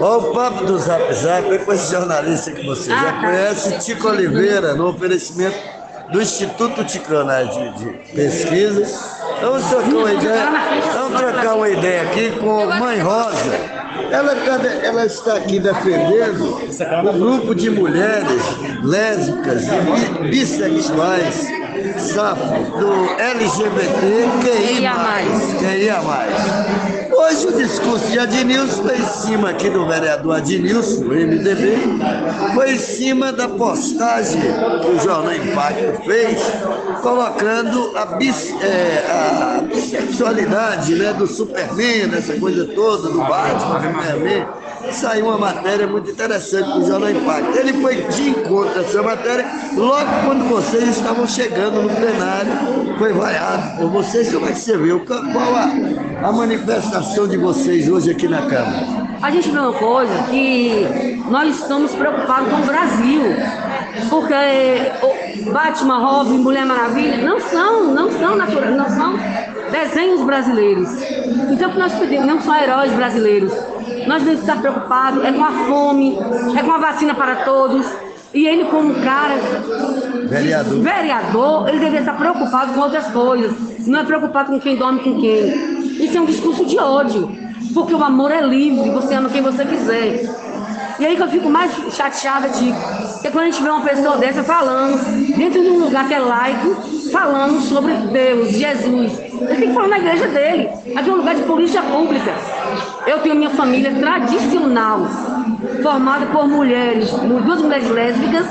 Ó, o papo do Zap Zap é com esse jornalista que você já conhece, Tico Oliveira, no oferecimento do Instituto Ticana de, de Pesquisa. Vamos trocar uma ideia, vamos trocar uma ideia aqui com Mãe Rosa. Ela, ela está aqui defendendo o grupo de mulheres lésbicas e bissexuais, safo, do LGBT QIA+. Hoje o discurso de Adnilson em cima aqui do vereador Adnilson, do MDB, foi em cima da postagem que o Jornal Impacto fez, colocando a, bis, é, a bissexualidade né, do Superman, essa coisa toda, do Batman, do Superman. Saiu uma matéria muito interessante do Jornal Impacto. Ele foi de encontro a essa matéria logo quando vocês estavam chegando no plenário, foi vaiado por vocês. Como é que você viu? Qual a, a manifestação de vocês hoje aqui na Câmara? A gente vê uma coisa que nós estamos preocupados com o Brasil. Porque Batman, Robin, Mulher Maravilha não são, não são naturais, não são desenhos brasileiros. Então o que nós pedimos não são heróis brasileiros. Nós devemos estar preocupados é com a fome, é com a vacina para todos. E ele, como cara vereador. vereador, ele deveria estar preocupado com outras coisas. Não é preocupado com quem dorme com quem. Isso é um discurso de ódio. Porque o amor é livre, você ama quem você quiser. E aí que eu fico mais chateada, Tico, que quando a gente vê uma pessoa dessa falando, dentro de um lugar que é laico, falando sobre Deus, Jesus. Ele tem que falar na igreja dele. Aqui é um lugar de polícia pública. Eu tenho minha família tradicional, formada por mulheres, duas mulheres lésbicas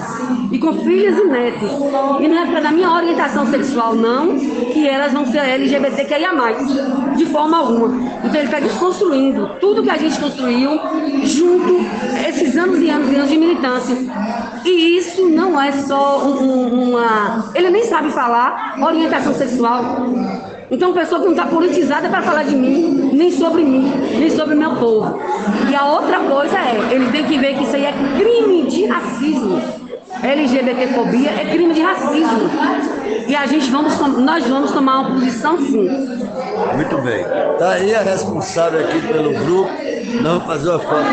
e com filhas e netos. E não é para da minha orientação sexual, não, que elas vão ser LGBTQIA+, de forma alguma. Então ele está desconstruindo tudo que a gente construiu junto, esses anos e anos e anos de militância. E isso não é só um, uma... Ele nem sabe falar orientação sexual. Então, pessoa que não está politizada para falar de mim, nem sobre mim, nem sobre meu povo. E a outra coisa é, ele tem que ver que isso aí é crime de racismo. LGBTfobia é crime de racismo. E a gente vamos, nós vamos tomar uma posição sim. Muito bem. Está aí a responsável aqui pelo grupo. Não fazer uma foto.